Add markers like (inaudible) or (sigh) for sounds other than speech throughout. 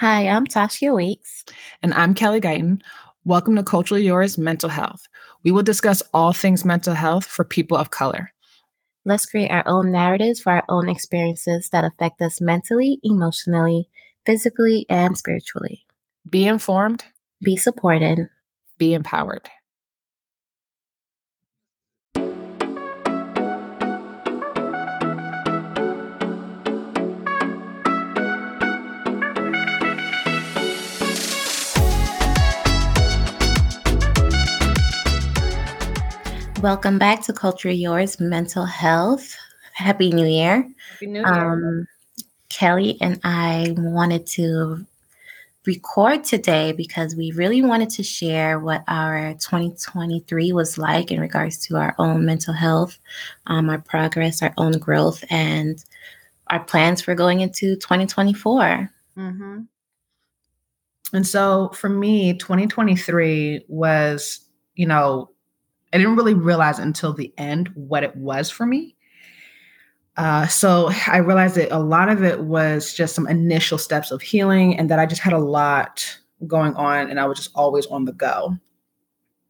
Hi, I'm Tashia Weeks. And I'm Kelly Guyton. Welcome to Culturally Yours Mental Health. We will discuss all things mental health for people of color. Let's create our own narratives for our own experiences that affect us mentally, emotionally, physically, and spiritually. Be informed, be supported, be empowered. Welcome back to Culture Yours Mental Health. Happy New Year. Happy New Year. Um, Kelly and I wanted to record today because we really wanted to share what our 2023 was like in regards to our own mental health, um, our progress, our own growth, and our plans for going into 2024. Mm-hmm. And so for me, 2023 was, you know, I didn't really realize until the end what it was for me. Uh, so I realized that a lot of it was just some initial steps of healing, and that I just had a lot going on, and I was just always on the go.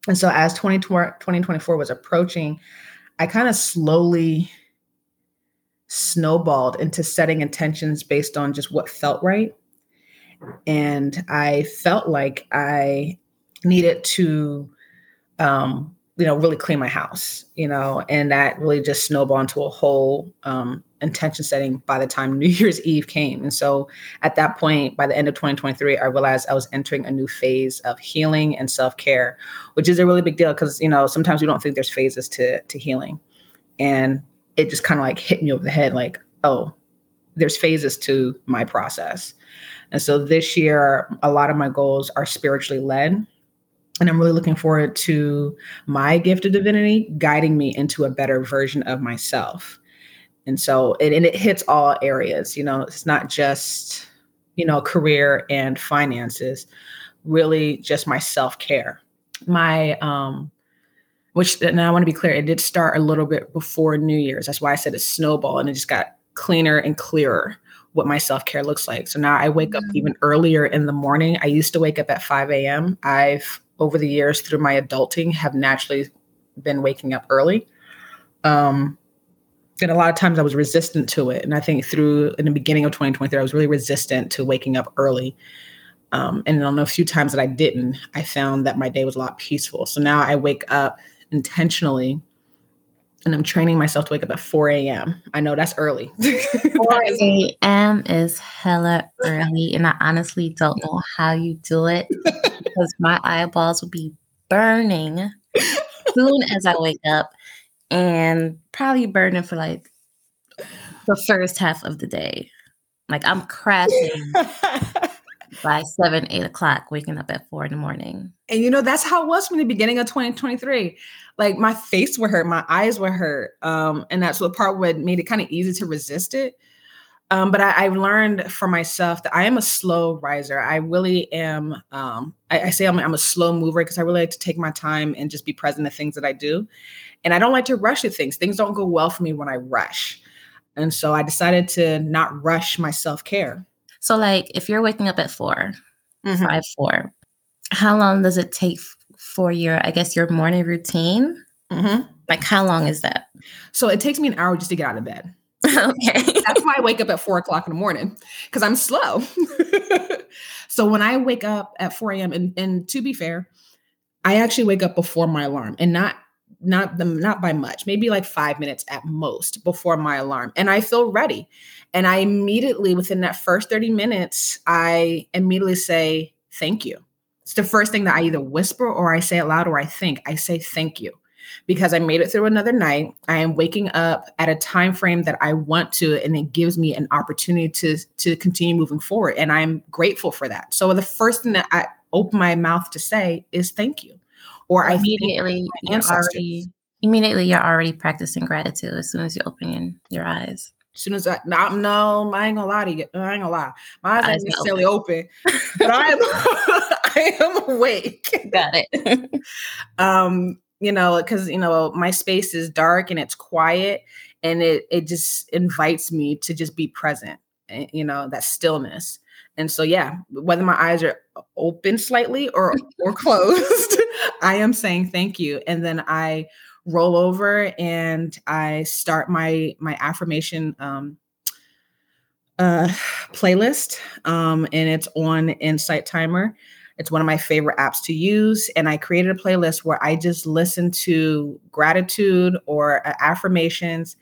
And so as 2024 was approaching, I kind of slowly snowballed into setting intentions based on just what felt right. And I felt like I needed to um, you know, really clean my house, you know, and that really just snowballed into a whole um, intention setting by the time (laughs) New Year's Eve came. And so at that point, by the end of 2023, I realized I was entering a new phase of healing and self care, which is a really big deal because, you know, sometimes we don't think there's phases to, to healing. And it just kind of like hit me over the head like, oh, there's phases to my process. And so this year, a lot of my goals are spiritually led and I'm really looking forward to my gift of divinity guiding me into a better version of myself. And so, and, and it hits all areas, you know, it's not just, you know, career and finances, really just my self care. My, um, which, and I want to be clear, it did start a little bit before New Year's. That's why I said it's snowball and it just got cleaner and clearer what my self care looks like. So now I wake up mm. even earlier in the morning. I used to wake up at 5 a.m. I've over the years through my adulting have naturally been waking up early. Um, and a lot of times I was resistant to it. And I think through in the beginning of 2023, I was really resistant to waking up early. Um, and on a few times that I didn't, I found that my day was a lot peaceful. So now I wake up intentionally and I'm training myself to wake up at 4 a.m. I know that's early. (laughs) 4 a.m. is hella early. And I honestly don't know how you do it because my eyeballs will be burning soon as I wake up and probably burning for like the first half of the day. Like I'm crashing (laughs) by seven, eight o'clock, waking up at four in the morning. And you know, that's how it was from the beginning of 2023. Like my face were hurt, my eyes were hurt. Um, and that's what part what made it kind of easy to resist it. Um, but I, I, learned for myself that I am a slow riser. I really am. Um, I, I, say I'm, I'm, a slow mover because I really like to take my time and just be present in things that I do. And I don't like to rush at things. Things don't go well for me when I rush. And so I decided to not rush my self care. So, like, if you're waking up at 4 mm-hmm. five, four, how long does it take for your, I guess, your morning routine? Mm-hmm. Like, how long is that? So, it takes me an hour just to get out of bed. (laughs) okay. That's why I wake up at four o'clock in the morning because I'm slow. (laughs) so when I wake up at 4 a.m. And, and to be fair, I actually wake up before my alarm and not not the not by much, maybe like five minutes at most before my alarm. And I feel ready. And I immediately, within that first 30 minutes, I immediately say, thank you. It's the first thing that I either whisper or I say it loud or I think. I say thank you because I made it through another night. I am waking up at a time frame that I want to, and it gives me an opportunity to to continue moving forward. And I'm grateful for that. So the first thing that I open my mouth to say is thank you. Or I immediately you're already immediately you're already practicing gratitude as soon as you open your eyes. As soon as I no, no, I ain't gonna lie to you. I ain't gonna lie. My eyes ain't necessarily open, open but (laughs) I am (laughs) I am awake. Got it. (laughs) um, you know, because you know my space is dark and it's quiet, and it it just invites me to just be present. eh, you know, that stillness. And so, yeah, whether my eyes are open slightly or or closed, I am saying thank you. And then I roll over and I start my my affirmation um, uh, playlist, um, and it's on Insight Timer. It's one of my favorite apps to use. And I created a playlist where I just listen to gratitude or uh, affirmations.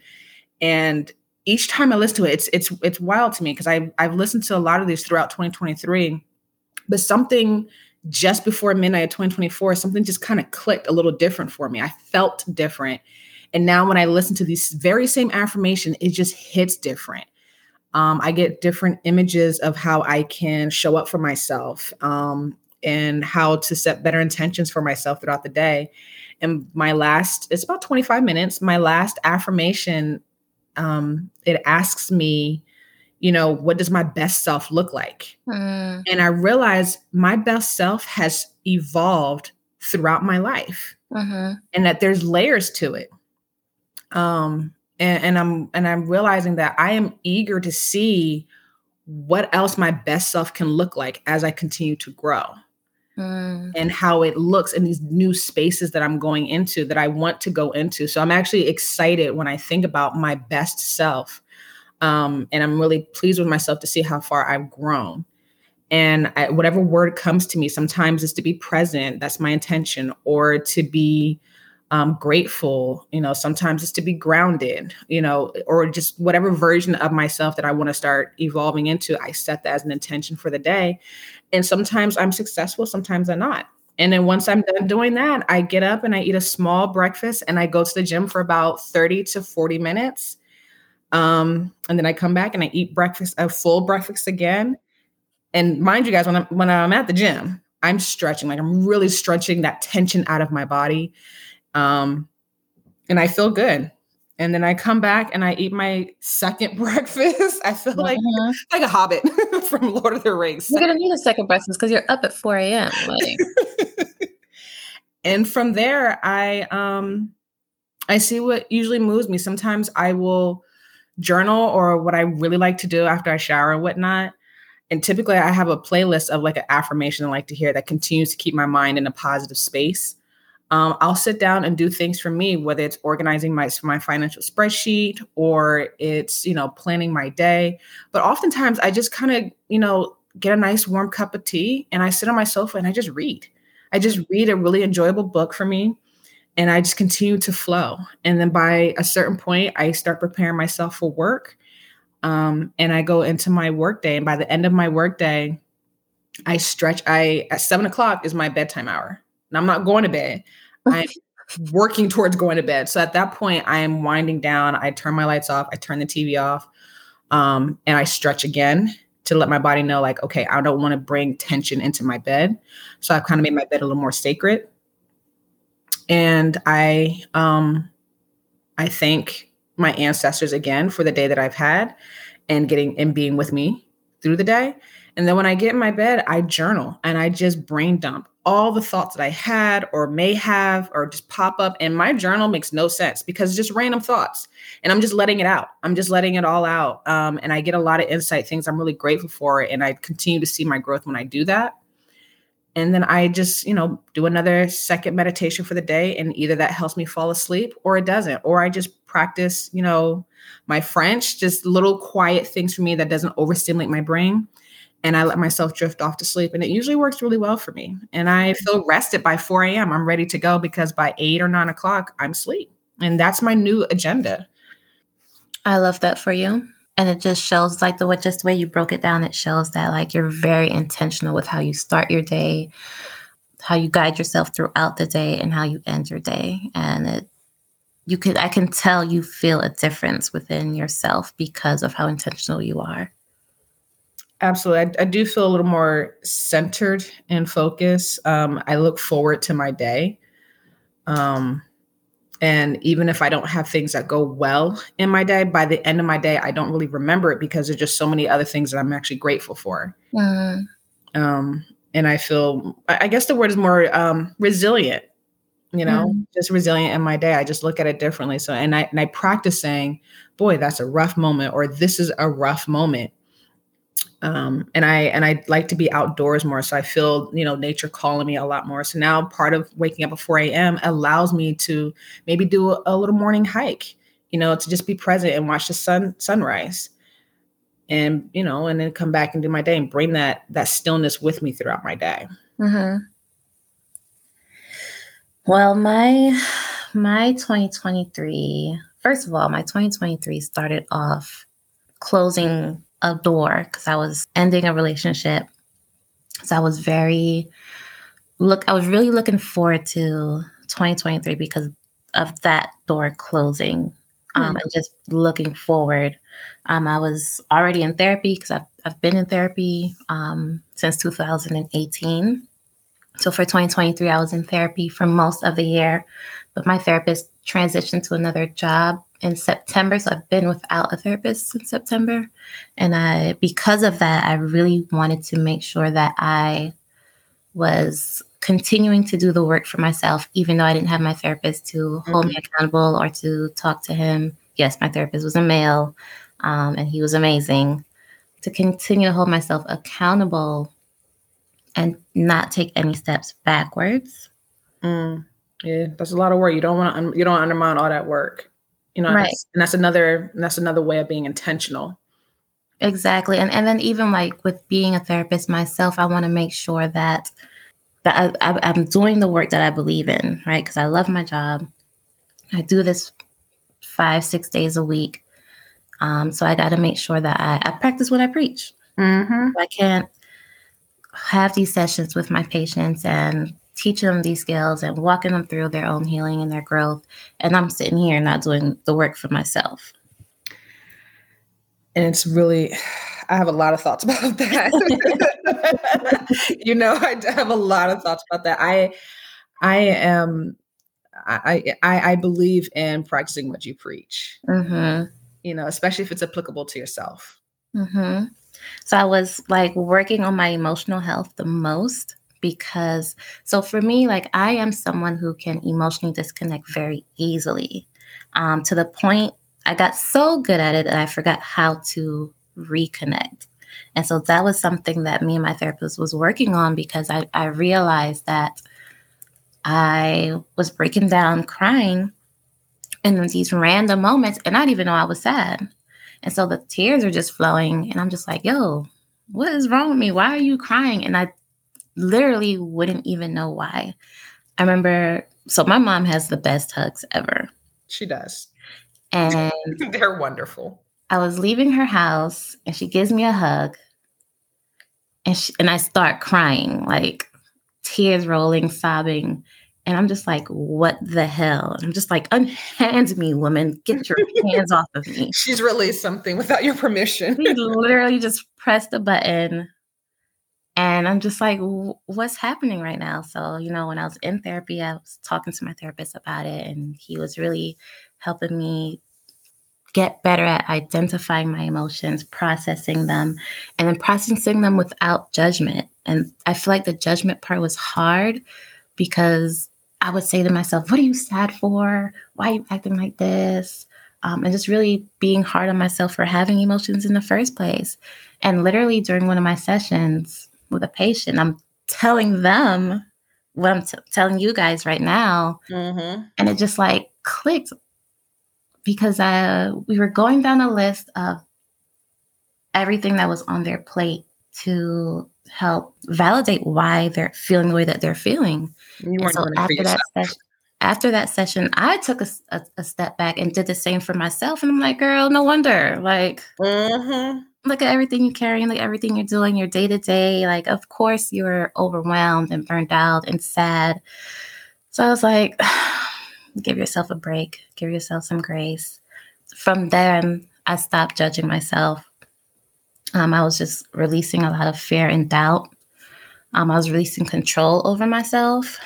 And each time I listen to it, it's it's it's wild to me because I've I've listened to a lot of these throughout 2023, but something just before midnight of 2024, something just kind of clicked a little different for me. I felt different. And now when I listen to these very same affirmation, it just hits different. Um, I get different images of how I can show up for myself um, and how to set better intentions for myself throughout the day. And my last, it's about 25 minutes. My last affirmation, um, it asks me, you know, what does my best self look like? Mm. And I realize my best self has evolved throughout my life mm-hmm. and that there's layers to it. Um, and, and I'm and I'm realizing that I am eager to see what else my best self can look like as I continue to grow. Mm. And how it looks in these new spaces that I'm going into that I want to go into. So I'm actually excited when I think about my best self. Um, and I'm really pleased with myself to see how far I've grown. And I, whatever word comes to me, sometimes is to be present. That's my intention, or to be um, grateful. You know, sometimes it's to be grounded, you know, or just whatever version of myself that I want to start evolving into. I set that as an intention for the day. And sometimes I'm successful, sometimes I'm not. And then once I'm done doing that, I get up and I eat a small breakfast and I go to the gym for about 30 to 40 minutes. Um, and then I come back and I eat breakfast, a full breakfast again. And mind you guys, when I'm when I'm at the gym, I'm stretching, like I'm really stretching that tension out of my body. Um, and I feel good. And then I come back and I eat my second (laughs) breakfast. I feel like uh-huh. like a hobbit (laughs) from Lord of the Rings. You're gonna need a second breakfast because you're up at 4 a.m. Like. (laughs) and from there, I um I see what usually moves me. Sometimes I will journal or what I really like to do after I shower and whatnot. And typically I have a playlist of like an affirmation I like to hear that continues to keep my mind in a positive space um, I'll sit down and do things for me, whether it's organizing my my financial spreadsheet or it's you know planning my day. But oftentimes, I just kind of you know get a nice warm cup of tea and I sit on my sofa and I just read. I just read a really enjoyable book for me, and I just continue to flow. And then by a certain point, I start preparing myself for work, um, and I go into my workday. And by the end of my workday, I stretch. I at seven o'clock is my bedtime hour and I'm not going to bed. (laughs) I'm working towards going to bed. So at that point, I am winding down. I turn my lights off. I turn the TV off, um, and I stretch again to let my body know, like, okay, I don't want to bring tension into my bed. So I've kind of made my bed a little more sacred. And I, um, I thank my ancestors again for the day that I've had, and getting and being with me through the day. And then when I get in my bed, I journal and I just brain dump all the thoughts that I had or may have or just pop up. And my journal makes no sense because just random thoughts. And I'm just letting it out. I'm just letting it all out. Um, and I get a lot of insight, things I'm really grateful for. And I continue to see my growth when I do that. And then I just, you know, do another second meditation for the day. And either that helps me fall asleep or it doesn't. Or I just practice, you know, my French, just little quiet things for me that doesn't overstimulate my brain and I let myself drift off to sleep. And it usually works really well for me. And I mm-hmm. feel rested by 4 a.m. I'm ready to go because by eight or nine o'clock, I'm asleep. And that's my new agenda. I love that for you. And it just shows like the way just the way you broke it down, it shows that like you're very intentional with how you start your day, how you guide yourself throughout the day, and how you end your day. And it you could I can tell you feel a difference within yourself because of how intentional you are. Absolutely. I, I, do feel a little more centered and focused. Um, I look forward to my day. Um, and even if I don't have things that go well in my day, by the end of my day, I don't really remember it because there's just so many other things that I'm actually grateful for. Mm. Um, and I feel, I guess the word is more um, resilient, you know, mm. just resilient in my day. I just look at it differently. So, and I, and I practice saying, boy, that's a rough moment, or this is a rough moment um, and I and I like to be outdoors more. So I feel you know nature calling me a lot more. So now part of waking up at 4 a.m. allows me to maybe do a, a little morning hike, you know, to just be present and watch the sun sunrise, and you know, and then come back and do my day and bring that that stillness with me throughout my day. Mm-hmm. Well, my my 2023. First of all, my 2023 started off closing a door because I was ending a relationship. So I was very look I was really looking forward to 2023 because of that door closing. Um, mm. and just looking forward. Um, I was already in therapy because I've, I've been in therapy um, since 2018. So for 2023, I was in therapy for most of the year, but my therapist transitioned to another job in September. So I've been without a therapist since September. And I, because of that, I really wanted to make sure that I was continuing to do the work for myself, even though I didn't have my therapist to hold mm-hmm. me accountable or to talk to him. Yes, my therapist was a male um, and he was amazing. To continue to hold myself accountable and not take any steps backwards. Mm, yeah, that's a lot of work. You don't want to. Un- you don't undermine all that work. You know, right. and, that's, and that's another. And that's another way of being intentional. Exactly, and and then even like with being a therapist myself, I want to make sure that that I, I, I'm doing the work that I believe in, right? Because I love my job. I do this five, six days a week. Um, so I got to make sure that I, I practice what I preach. Mm-hmm. I can't have these sessions with my patients and teach them these skills and walking them through their own healing and their growth. And I'm sitting here not doing the work for myself. And it's really, I have a lot of thoughts (laughs) about that. (laughs) you know, I have a lot of thoughts about that. I, I am, I, I, I believe in practicing what you preach. Mm-hmm. You know, especially if it's applicable to yourself. Mm-hmm. So I was like working on my emotional health the most because so for me like i am someone who can emotionally disconnect very easily um, to the point i got so good at it that i forgot how to reconnect. And so that was something that me and my therapist was working on because i, I realized that i was breaking down crying in these random moments and i didn't even know i was sad. And so the tears are just flowing and i'm just like yo what is wrong with me? Why are you crying? And i literally wouldn't even know why. I remember, so my mom has the best hugs ever. She does. And (laughs) they're wonderful. I was leaving her house and she gives me a hug and she, and I start crying, like tears rolling, sobbing. And I'm just like, what the hell? And I'm just like, unhand me, woman. Get your (laughs) hands off of me. She's released something without your permission. She literally just pressed a button and I'm just like, what's happening right now? So, you know, when I was in therapy, I was talking to my therapist about it, and he was really helping me get better at identifying my emotions, processing them, and then processing them without judgment. And I feel like the judgment part was hard because I would say to myself, What are you sad for? Why are you acting like this? Um, and just really being hard on myself for having emotions in the first place. And literally during one of my sessions, with a patient. I'm telling them what I'm t- telling you guys right now. Mm-hmm. And it just like clicked because uh, we were going down a list of everything that was on their plate to help validate why they're feeling the way that they're feeling. So after that session, after that session, I took a, a, a, step back and did the same for myself. And I'm like, girl, no wonder. Like, mm-hmm look at everything you carry and look at everything you're doing, your day to day. Like, of course, you're overwhelmed and burned out and sad. So I was like, (sighs) give yourself a break, give yourself some grace. From then, I stopped judging myself. Um, I was just releasing a lot of fear and doubt. Um, I was releasing control over myself.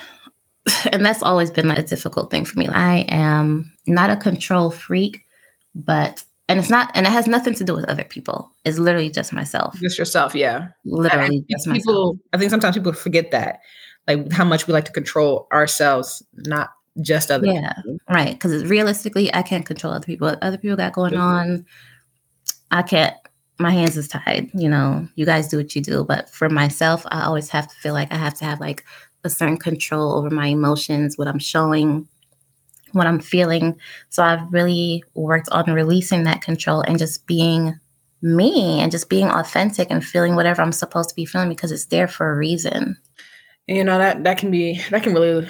(sighs) and that's always been like, a difficult thing for me. I am not a control freak, but and it's not and it has nothing to do with other people it's literally just myself just yourself yeah literally I, just people myself. i think sometimes people forget that like how much we like to control ourselves not just other yeah people. right because realistically i can't control other people what other people got going mm-hmm. on i can't my hands is tied. You know, you guys do what you do. But for myself, I always have to feel like I have to have like a certain control over my emotions, what I'm showing, what I'm feeling. So I've really worked on releasing that control and just being me and just being authentic and feeling whatever I'm supposed to be feeling because it's there for a reason. You know, that that can be that can really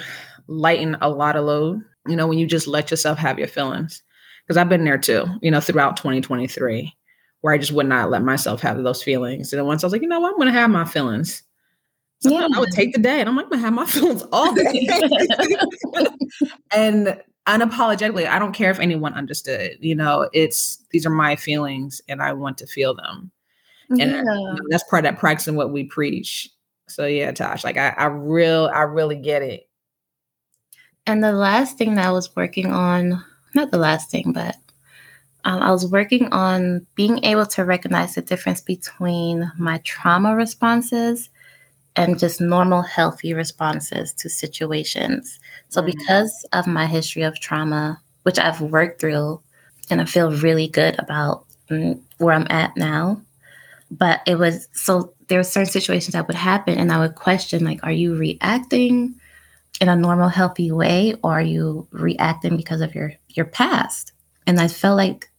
lighten a lot of load, you know, when you just let yourself have your feelings. Because I've been there too, you know, throughout 2023, where I just would not let myself have those feelings. And then once I was like, you know what, I'm gonna have my feelings. Sometimes yeah. I would take the day and I'm like, I'm gonna have my (laughs) feelings all day. (laughs) (laughs) and unapologetically, I don't care if anyone understood. You know, it's these are my feelings and I want to feel them. And yeah. that's part of that practicing what we preach. So yeah, Tosh, like I, I real I really get it. And the last thing that I was working on, not the last thing, but um, I was working on being able to recognize the difference between my trauma responses and just normal, healthy responses to situations. So, mm-hmm. because of my history of trauma, which I've worked through, and I feel really good about mm, where I'm at now, but it was so there were certain situations that would happen, and I would question, like, are you reacting in a normal, healthy way, or are you reacting because of your your past? And I felt like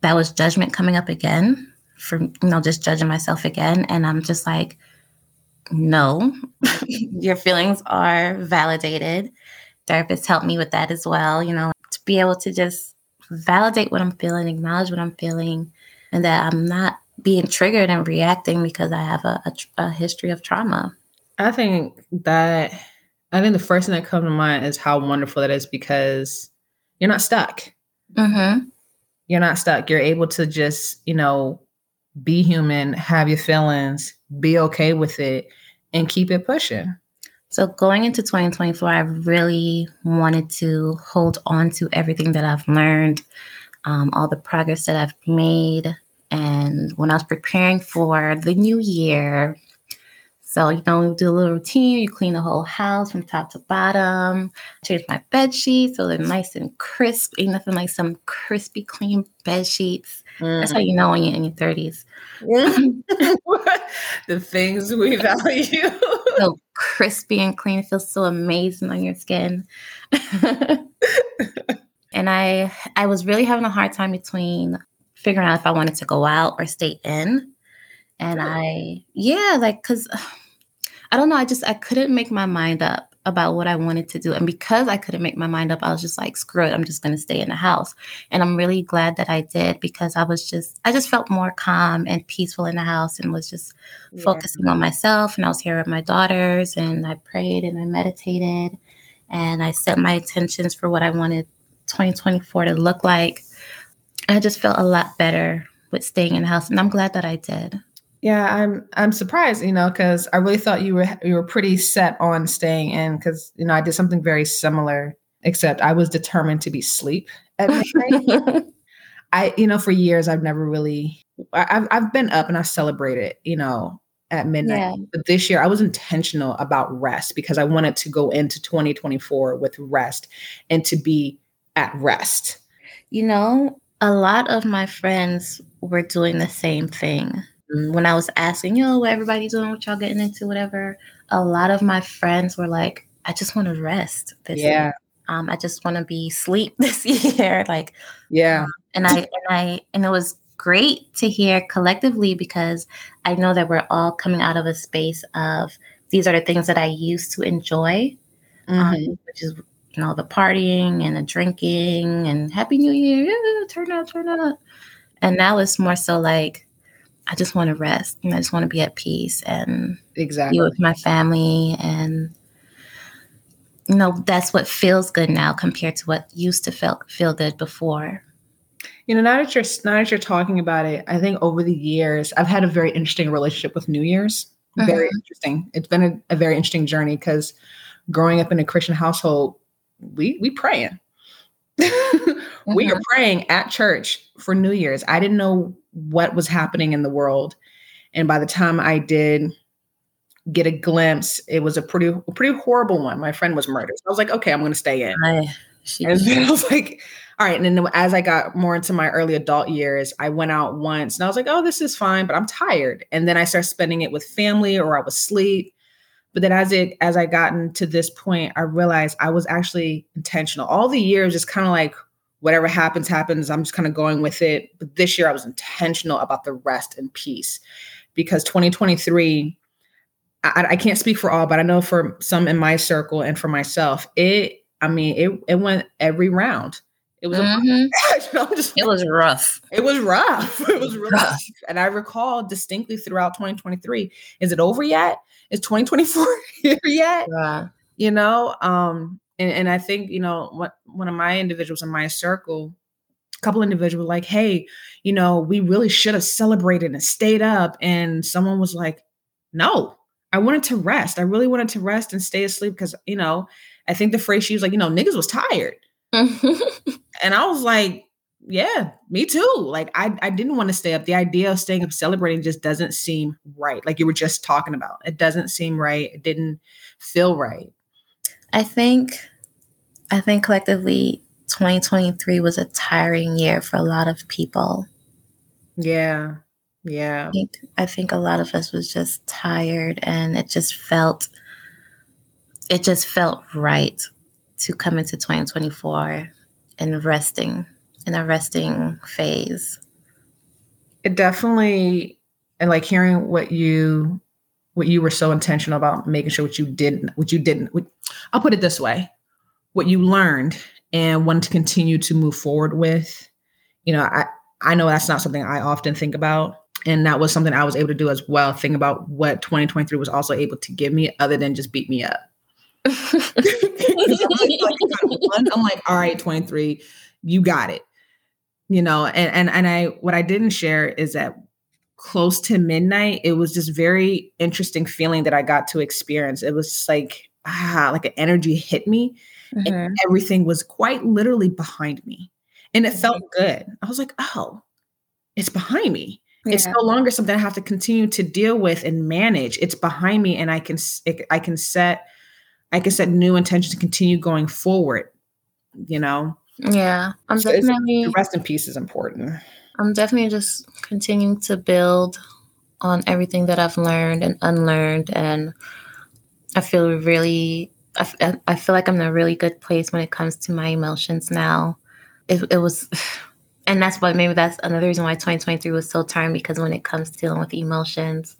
that was judgment coming up again for you know just judging myself again, and I'm just like, no, (laughs) your feelings are validated therapists help me with that as well, you know, to be able to just validate what I'm feeling, acknowledge what I'm feeling, and that I'm not being triggered and reacting because I have a, a, a history of trauma. I think that, I think the first thing that comes to mind is how wonderful that is because you're not stuck. Mm-hmm. You're not stuck. You're able to just, you know, be human, have your feelings, be okay with it, and keep it pushing. So going into 2024, I really wanted to hold on to everything that I've learned, um, all the progress that I've made. And when I was preparing for the new year, so, you know, do a little routine, you clean the whole house from top to bottom, change my bed sheets so they're nice and crisp. Ain't nothing like some crispy, clean bed sheets. Mm. That's how you know when you're in your 30s. (laughs) the things we (laughs) value. so crispy and clean. It feels so amazing on your skin. (laughs) and I I was really having a hard time between figuring out if I wanted to go out or stay in. And I, yeah, like, cause (sighs) I don't know. I just I couldn't make my mind up about what I wanted to do. And because I couldn't make my mind up, I was just like, screw it, I'm just gonna stay in the house. And I'm really glad that I did because I was just I just felt more calm and peaceful in the house and was just yeah. focusing on myself. And I was here with my daughters and I prayed and I meditated and I set my intentions for what I wanted 2024 to look like. I just felt a lot better with staying in the house. And I'm glad that I did. Yeah, I'm I'm surprised, you know, because I really thought you were you were pretty set on staying in because you know I did something very similar, except I was determined to be sleep at midnight. (laughs) I you know for years I've never really I've I've been up and I celebrated you know at midnight, yeah. but this year I was intentional about rest because I wanted to go into 2024 with rest and to be at rest. You know, a lot of my friends were doing the same thing when I was asking, yo, what everybody doing, what y'all getting into, whatever, a lot of my friends were like, I just want to rest this yeah. year. Um, I just want to be sleep (laughs) this year. like, yeah. Um, and I, and I, and it was great to hear collectively because I know that we're all coming out of a space of these are the things that I used to enjoy, um, mm-hmm. um, which is, you know, the partying and the drinking and Happy New Year, yeah, turn up, turn up. And now it's more so like, I just want to rest and I just want to be at peace and exactly be with my family and you know that's what feels good now compared to what used to feel feel good before. You know, now that you're now that you're talking about it, I think over the years I've had a very interesting relationship with New Year's. Mm-hmm. Very interesting. It's been a, a very interesting journey because growing up in a Christian household, we we praying. mm-hmm. (laughs) We are mm-hmm. praying at church for New Year's. I didn't know what was happening in the world. And by the time I did get a glimpse, it was a pretty pretty horrible one. My friend was murdered. So I was like, okay, I'm going to stay in. I, She, (laughs) and then I was like, all right. And then as I got more into my early adult years, I went out once and I was like, oh, this is fine, but I'm tired. And then I started spending it with family or I was asleep. But then as it as I gotten to this point, I realized I was actually intentional. All the years just kind of like whatever happens, happens. I'm just kind of going with it. But this year I was intentional about the rest and peace because 2023, I, I can't speak for all, but I know for some in my circle and for myself, it, I mean, it, it went every round. It was mm-hmm. (laughs) just, it was rough. It was rough. (laughs) It was really rough. And I recall distinctly throughout 2023. Is it over yet? Is 2024 (laughs) here yet? Yeah. You know, um, and, and I think, you know, what one of my individuals in my circle, a couple individuals like, hey, you know, we really should have celebrated and stayed up. And someone was like, no, I wanted to rest. I really wanted to rest and stay asleep because, you know, I think the phrase she was like, you know, niggas was tired. (laughs) and I was like, yeah, me too. Like I, I didn't want to stay up. The idea of staying up celebrating just doesn't seem right. Like you were just talking about. It doesn't seem right. It didn't feel right. I think I think collectively 2023 was a tiring year for a lot of people. Yeah. Yeah. I think, I think a lot of us was just tired and it just felt it just felt right to come into 2024 and resting in a resting phase. It definitely and like hearing what you what you were so intentional about making sure what you didn't what you didn't what, I'll put it this way what you learned and wanted to continue to move forward with you know I I know that's not something I often think about. And that was something I was able to do as well. Think about what 2023 was also able to give me other than just beat me up. (laughs) I'm, like, all right, 23, you got it. You know, and and and I what I didn't share is that close to midnight, it was just very interesting feeling that I got to experience. It was like ah, like an energy hit me, mm-hmm. and everything was quite literally behind me, and it mm-hmm. felt good. I was like, oh, it's behind me. Yeah. It's no longer something I have to continue to deal with and manage. It's behind me, and I can it, I can set I can set new intentions to continue going forward. You know. Yeah, I'm so definitely. rest in peace is important. I'm definitely just continuing to build on everything that I've learned and unlearned, and I feel really. I, I feel like I'm in a really good place when it comes to my emotions now. It, it was, (sighs) and that's why maybe that's another reason why 2023 was so tiring because when it comes to dealing with emotions,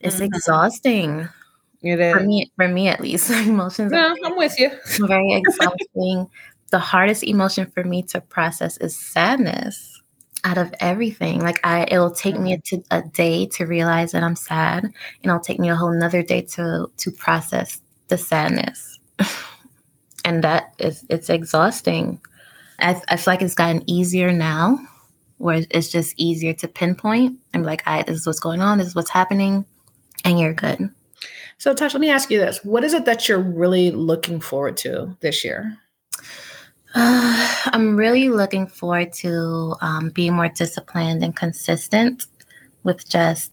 it's mm-hmm. exhausting. It is. For me, for me at least, (laughs) emotions. No, I'm with you. very (laughs) exhausting. the hardest emotion for me to process is sadness. Out of everything, like I, it'll take me mm-hmm. a, a day to realize that I'm sad, and it'll take me a whole another day to to process the sadness, (laughs) and that is it's exhausting. I, I feel like it's gotten easier now, where it's just easier to pinpoint and be like, "I this is what's going on. This is what's happening," and you're good. So, Tash, let me ask you this: What is it that you're really looking forward to this year? Uh, (sighs) I'm really looking forward to um, being more disciplined and consistent with just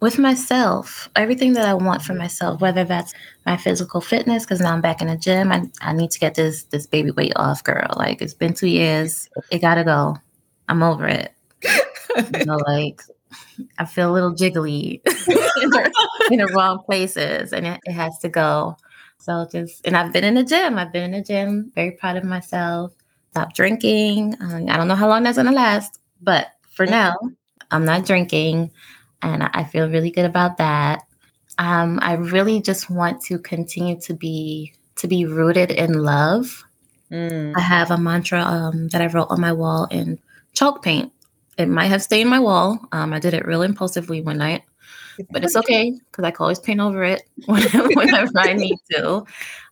with myself, everything that I want for myself, whether that's my physical fitness, because now I'm back in the gym. I, I need to get this this baby weight off, girl. Like it's been two years. It gotta go. I'm over it. you know, like I feel a little jiggly (laughs) in, the wrong places and it, it, has to go. So just, and I've been in the gym. I've been in the gym, very proud of myself. Stop drinking. Um, I don't know how long that's going to last, but for now, I'm not drinking and I, I feel really good about that. Um, I really just want to continue to be to be rooted in love. Mm. I have a mantra um, that I wrote on my wall in chalk paint it might have stained my wall. Um, I did it real impulsively one night, but it's okay because I can always paint over it (laughs) whenever I need to.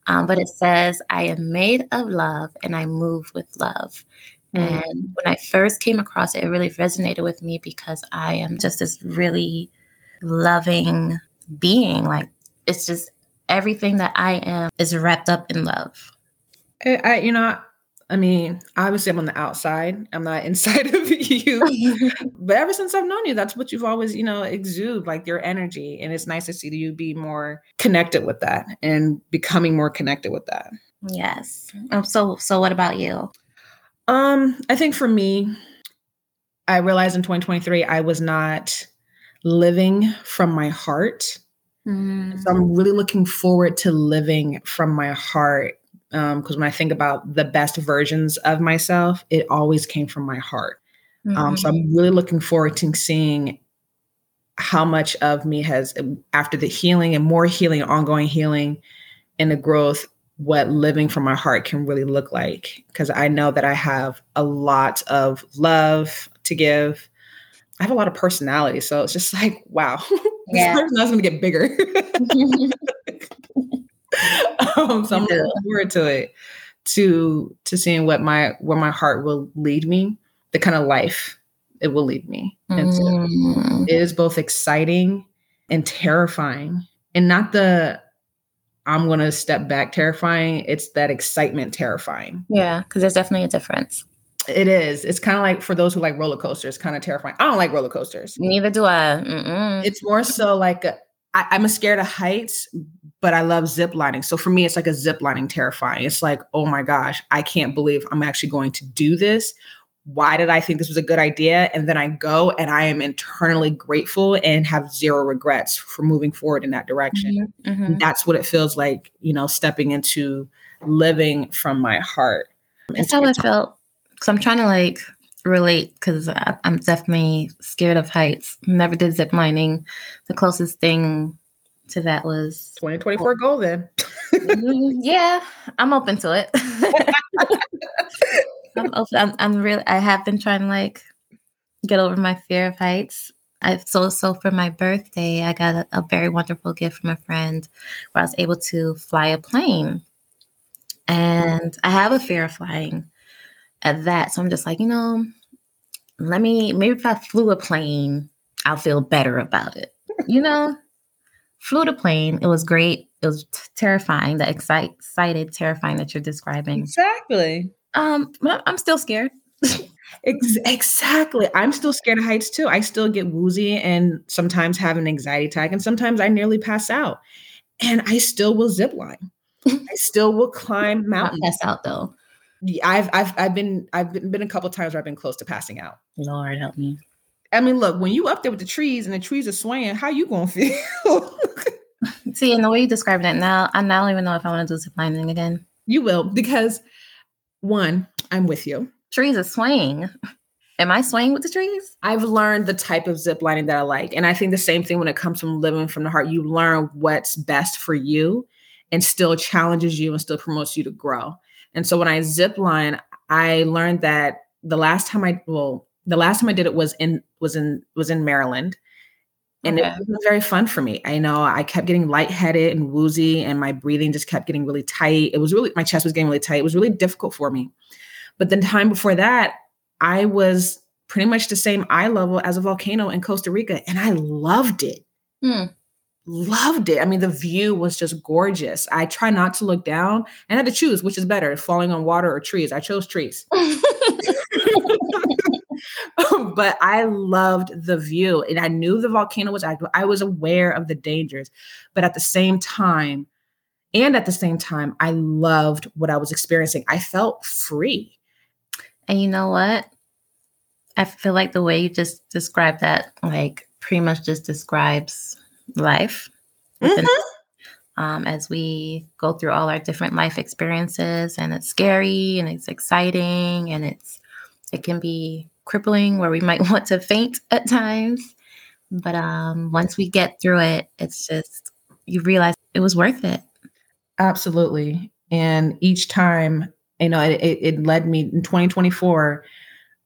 Um, but it says, I am made of love and I move with love. Mm-hmm. And when I first came across it, it really resonated with me because I am just this really loving being. Like it's just everything that I am is wrapped up in love. I you know, I mean, obviously, I'm on the outside. I'm not inside (laughs) of you. but ever since I've known you, that's what you've always, you know, exude like your energy. And it's nice to see you be more connected with that and becoming more connected with that. Yes. Um, so so what about you? Um, I think for me, I realized in 2023 I was not living from my heart. Mm. So I'm really looking forward to living from my heart. Because um, when I think about the best versions of myself, it always came from my heart. Mm-hmm. Um, so I'm mm-hmm. really looking forward to seeing how much of me has, after the healing and more healing, ongoing healing, and the growth, what living from my heart can really look like. Because I know that I have a lot of love to give. I have a lot of personality. So it's just like, wow, (laughs) yeah. this is going to get bigger. (laughs) (laughs) (laughs) um, so I'm looking forward to it, to to seeing what my where my heart will lead me, the kind of life it will lead me. And so mm. it is both exciting and terrifying. And not the I'm going to step back terrifying. It's that excitement terrifying. Yeah, because there's definitely a difference. It is. It's kind of like for those who like roller coasters, kind of terrifying. I don't like roller coasters. Neither do I. Mm-mm. It's more so like a, I, I'm a scared of heights, but I love zip lining. So for me, it's like a zip lining terrifying. It's like, oh my gosh, I can't believe I'm actually going to do this why did I think this was a good idea? And then I go and I am internally grateful and have zero regrets for moving forward in that direction. Mm-hmm, mm-hmm. That's what it feels like, you know, stepping into living from my heart. That's how I felt. So I'm trying to like relate because I'm definitely scared of heights. Never did zip lining. The closest thing to that was 2024 goal then. Mm-hmm, yeah, I'm open to it. (laughs) I'm, I'm, I'm really, I have been trying to like get over my fear of heights. I so so for my birthday, I got a, a, very wonderful gift from a friend where I was able to fly a plane. And I have a fear of flying at that. So I'm just like, you know, let me maybe if I flew a plane, I'll feel better about it. You know? (laughs) flew the plane. It was great. It was t- terrifying, the excite, excited, terrifying that you're describing. Exactly. Um, I'm still scared. (laughs) Ex- exactly. I'm still scared of heights too. I still get woozy and sometimes have an anxiety attack, and sometimes I nearly pass out. And I still will zip line. (laughs) I still will climb mountains. pass out though. I've I've I've been I've been, been a couple times where I've been close to passing out. Lord help me. I mean, look, when you up there with the trees and the trees are swaying, how you gonna feel? (laughs) See, and the way you describe it now, I don't even know if I want to do zip lining again. You will, because one, I'm with you. Trees are swaying. Am I swaying with the trees? I've learned the type of zip lining that I like. And I think the same thing when it comes from living from the heart, you learn what's best for you and still challenges you and still promotes you to grow. And so when I zip line, I learned that the last time I well, the last time I did it was in was in was in Maryland. And okay. it was very fun for me. I know I kept getting lightheaded and woozy, and my breathing just kept getting really tight. It was really, my chest was getting really tight. It was really difficult for me. But the time before that, I was pretty much the same eye level as a volcano in Costa Rica, and I loved it. Hmm. Loved it. I mean, the view was just gorgeous. I try not to look down and I had to choose which is better, falling on water or trees. I chose trees. (laughs) (laughs) but I loved the view and I knew the volcano was active. I was aware of the dangers, but at the same time, and at the same time, I loved what I was experiencing. I felt free. And you know what? I feel like the way you just described that, like, pretty much just describes life. Mm-hmm. Um, as we go through all our different life experiences, and it's scary and it's exciting and it's it can be crippling where we might (laughs) want to faint at times. But um, once we get through it, it's just, you realize it was worth it. Absolutely. And each time, you know, it, it led me in 2024.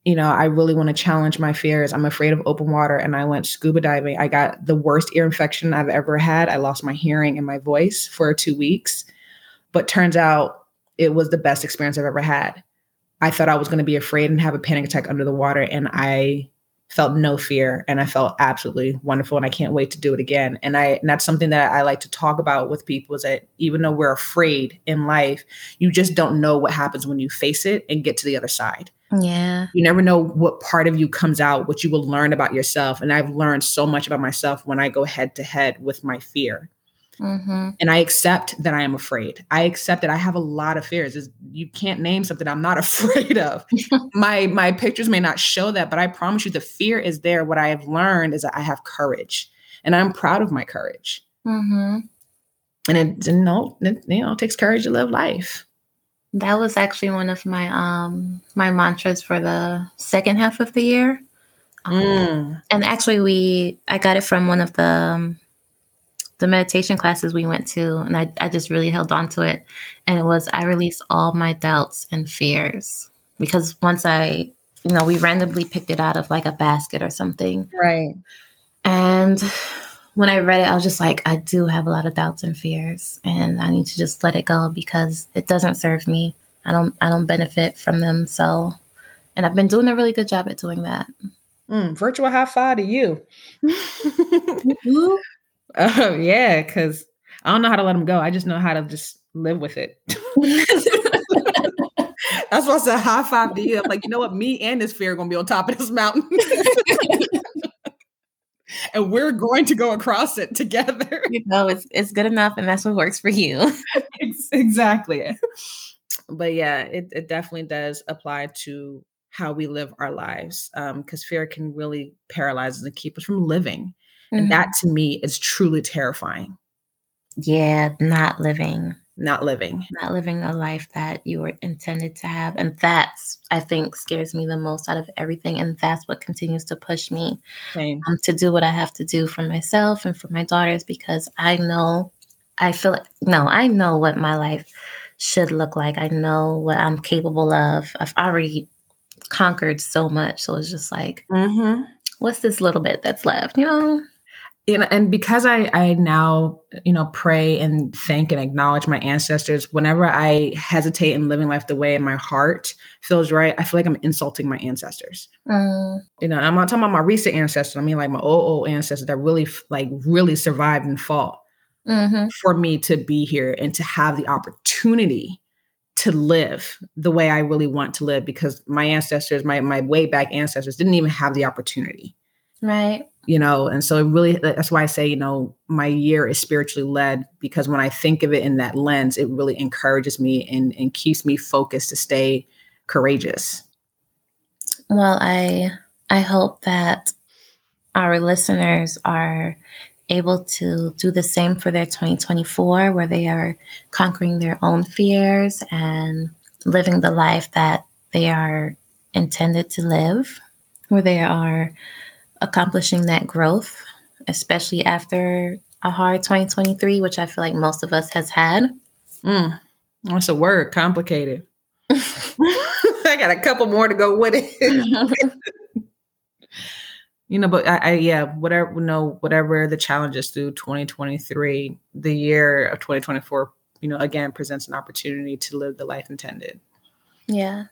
You know, I really want to challenge my fears. I'm afraid of open water. And I went scuba diving. I got the worst ear infection I've ever had. I lost my hearing and my voice for two weeks. But turns out it was the best experience I've ever had. I thought I was going to be afraid and have a panic attack under the water. And I felt no fear and I felt absolutely wonderful. And I can't wait to do it again. And I, and that's something that I like to talk about with people is that even though we're afraid in life, you just don't know what happens when you face it and get to the other side. Yeah. You never know what part of you comes out, what you will learn about yourself. And I've learned so much about myself when I go head to head with my fear. Mm-hmm. And I accept that I am afraid. I accept that I have a lot of fears. It's, you can't name something I'm not (laughs) afraid of. (laughs) my my pictures may not show that, but I promise you, the fear is there. What I have learned is that I have courage, and I'm proud of my courage. Mm-hmm. And it, you know, it, you know, it takes courage to live life. That was actually one of my um my mantras for the second half of the year. Um, mm. And actually, we I got it from one of the um, the meditation classes we went to, and I, I just really held on to it. And it was, I release all my doubts and fears. Because once I, you know, we randomly picked it out of like a basket or something. Right. And when I read it, I was just like, I do have a lot of doubts and fears, and I need to just let it go because it doesn't serve me. I don't, I don't benefit from them. So, and I've been doing a really good job at doing that. Mm, virtual high five to you. (laughs) Oh (laughs) yeah, because I don't know how to let them go. I just know how to just live with it. (laughs) That's why I said high five to you. I'm like, you know what? Me and this fear are gonna be on top of this mountain. (laughs) and we're going to go across it together. You know, it's it's good enough, and that's what works for you. exactly. But yeah, it, it definitely does apply to how we live our lives. Um, because fear can really paralyze us and keep us from living. And mm-hmm. that to me is truly terrifying. Yeah, not living. Not living. Not living a life that you were intended to have. And that's, I think, scares me the most out of everything. And that's what continues to push me um, to do what I have to do for myself and for my daughters because I know, I feel like, no, I know what my life should look like. I know what I'm capable of. I've already conquered so much. So it's just like, mm-hmm. what's this little bit that's left, you know? Know, and because I I now you know pray and thank and acknowledge my ancestors, whenever I hesitate in living life the way my heart feels right, I feel like I'm insulting my ancestors. Mm. You know, I'm not talking about my recent ancestors. I mean, like my old old ancestors that really like really survived and fought mm-hmm. for me to be here and to have the opportunity to live the way I really want to live because my ancestors, my my way back ancestors, didn't even have the opportunity. Right. You know and so it really that's why i say you know my year is spiritually led because when i think of it in that lens it really encourages me and, and keeps me focused to stay courageous. Well i i hope that our listeners are able to do the same for their 2024 where they are conquering their own fears and living the life that they are intended to live where they are accomplishing that growth, especially after a hard 2023, which I feel like most of us has had. Mm, that's a word, complicated. (laughs) I got a couple more to go with it. (laughs) you know, but I, I, yeah, whatever, you know, whatever the challenges through 2023, the year of 2024, you know, again presents an opportunity to live the life intended. Yeah.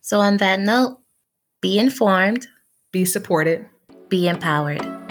So on that note, be informed, be supported, be empowered.